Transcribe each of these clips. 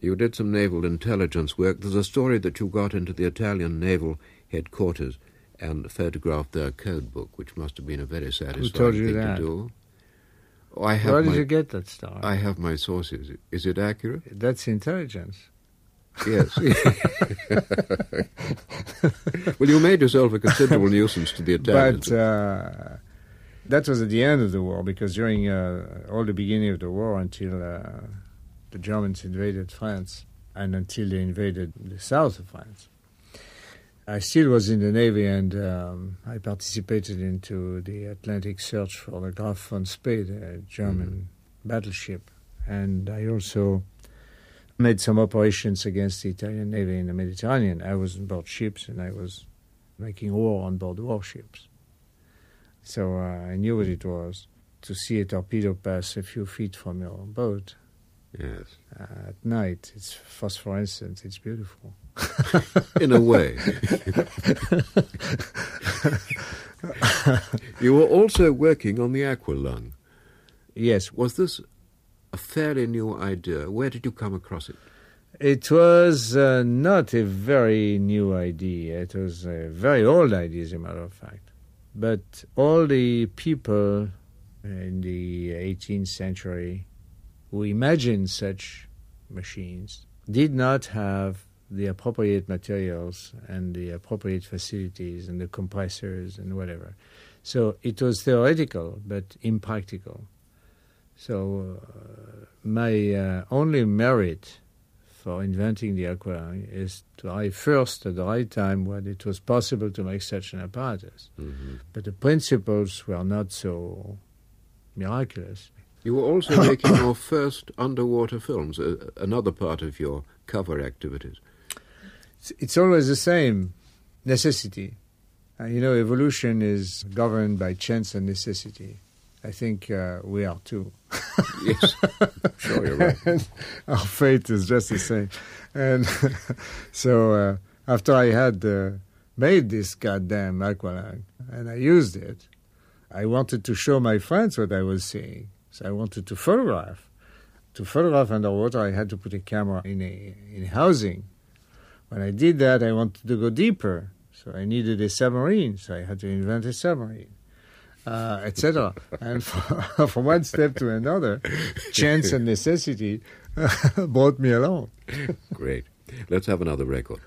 You did some naval intelligence work. There's a story that you got into the Italian naval headquarters and photographed their code book, which must have been a very satisfying Who told you thing that? to do. Oh, I have Where did my, you get that story? I have my sources. Is it accurate? That's intelligence. Yes. well, you made yourself a considerable nuisance to the Italians. But uh, that was at the end of the war because during uh, all the beginning of the war until uh, the Germans invaded France and until they invaded the south of France, I still was in the Navy and um, I participated into the Atlantic search for the Graf von Spee, the German battleship. And I also made some operations against the Italian Navy in the Mediterranean. I was on board ships and I was making war on board warships. So uh, I knew what it was. to see a torpedo pass a few feet from your boat. Yes. Uh, at night, it's phosphorescent. It's beautiful. In a way. you were also working on the aqualung. Yes. Was this a fairly new idea? Where did you come across it? It was uh, not a very new idea. It was a very old idea, as a matter of fact. But all the people in the 18th century who imagined such machines did not have the appropriate materials and the appropriate facilities and the compressors and whatever. So it was theoretical but impractical. So uh, my uh, only merit for inventing the aqualung is to arrive first at the right time when it was possible to make such an apparatus. Mm-hmm. But the principles were not so miraculous. You were also making your first underwater films, uh, another part of your cover activities. It's, always the same necessity. Uh, you know, evolution is governed by chance and necessity. I think uh, we are too. yes, sure, you're right. Our fate is just the same. And so uh, after I had uh, made this goddamn aqualung and I used it, I wanted to show my friends what I was seeing. So I wanted to photograph. To photograph underwater, I had to put a camera in a in in-housing. When I did that, I wanted to go deeper. So I needed a submarine. So I had to invent a submarine uh, etc. and for, from one step to another, chance and necessity brought me along. Great. Let's have another record.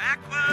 Aqua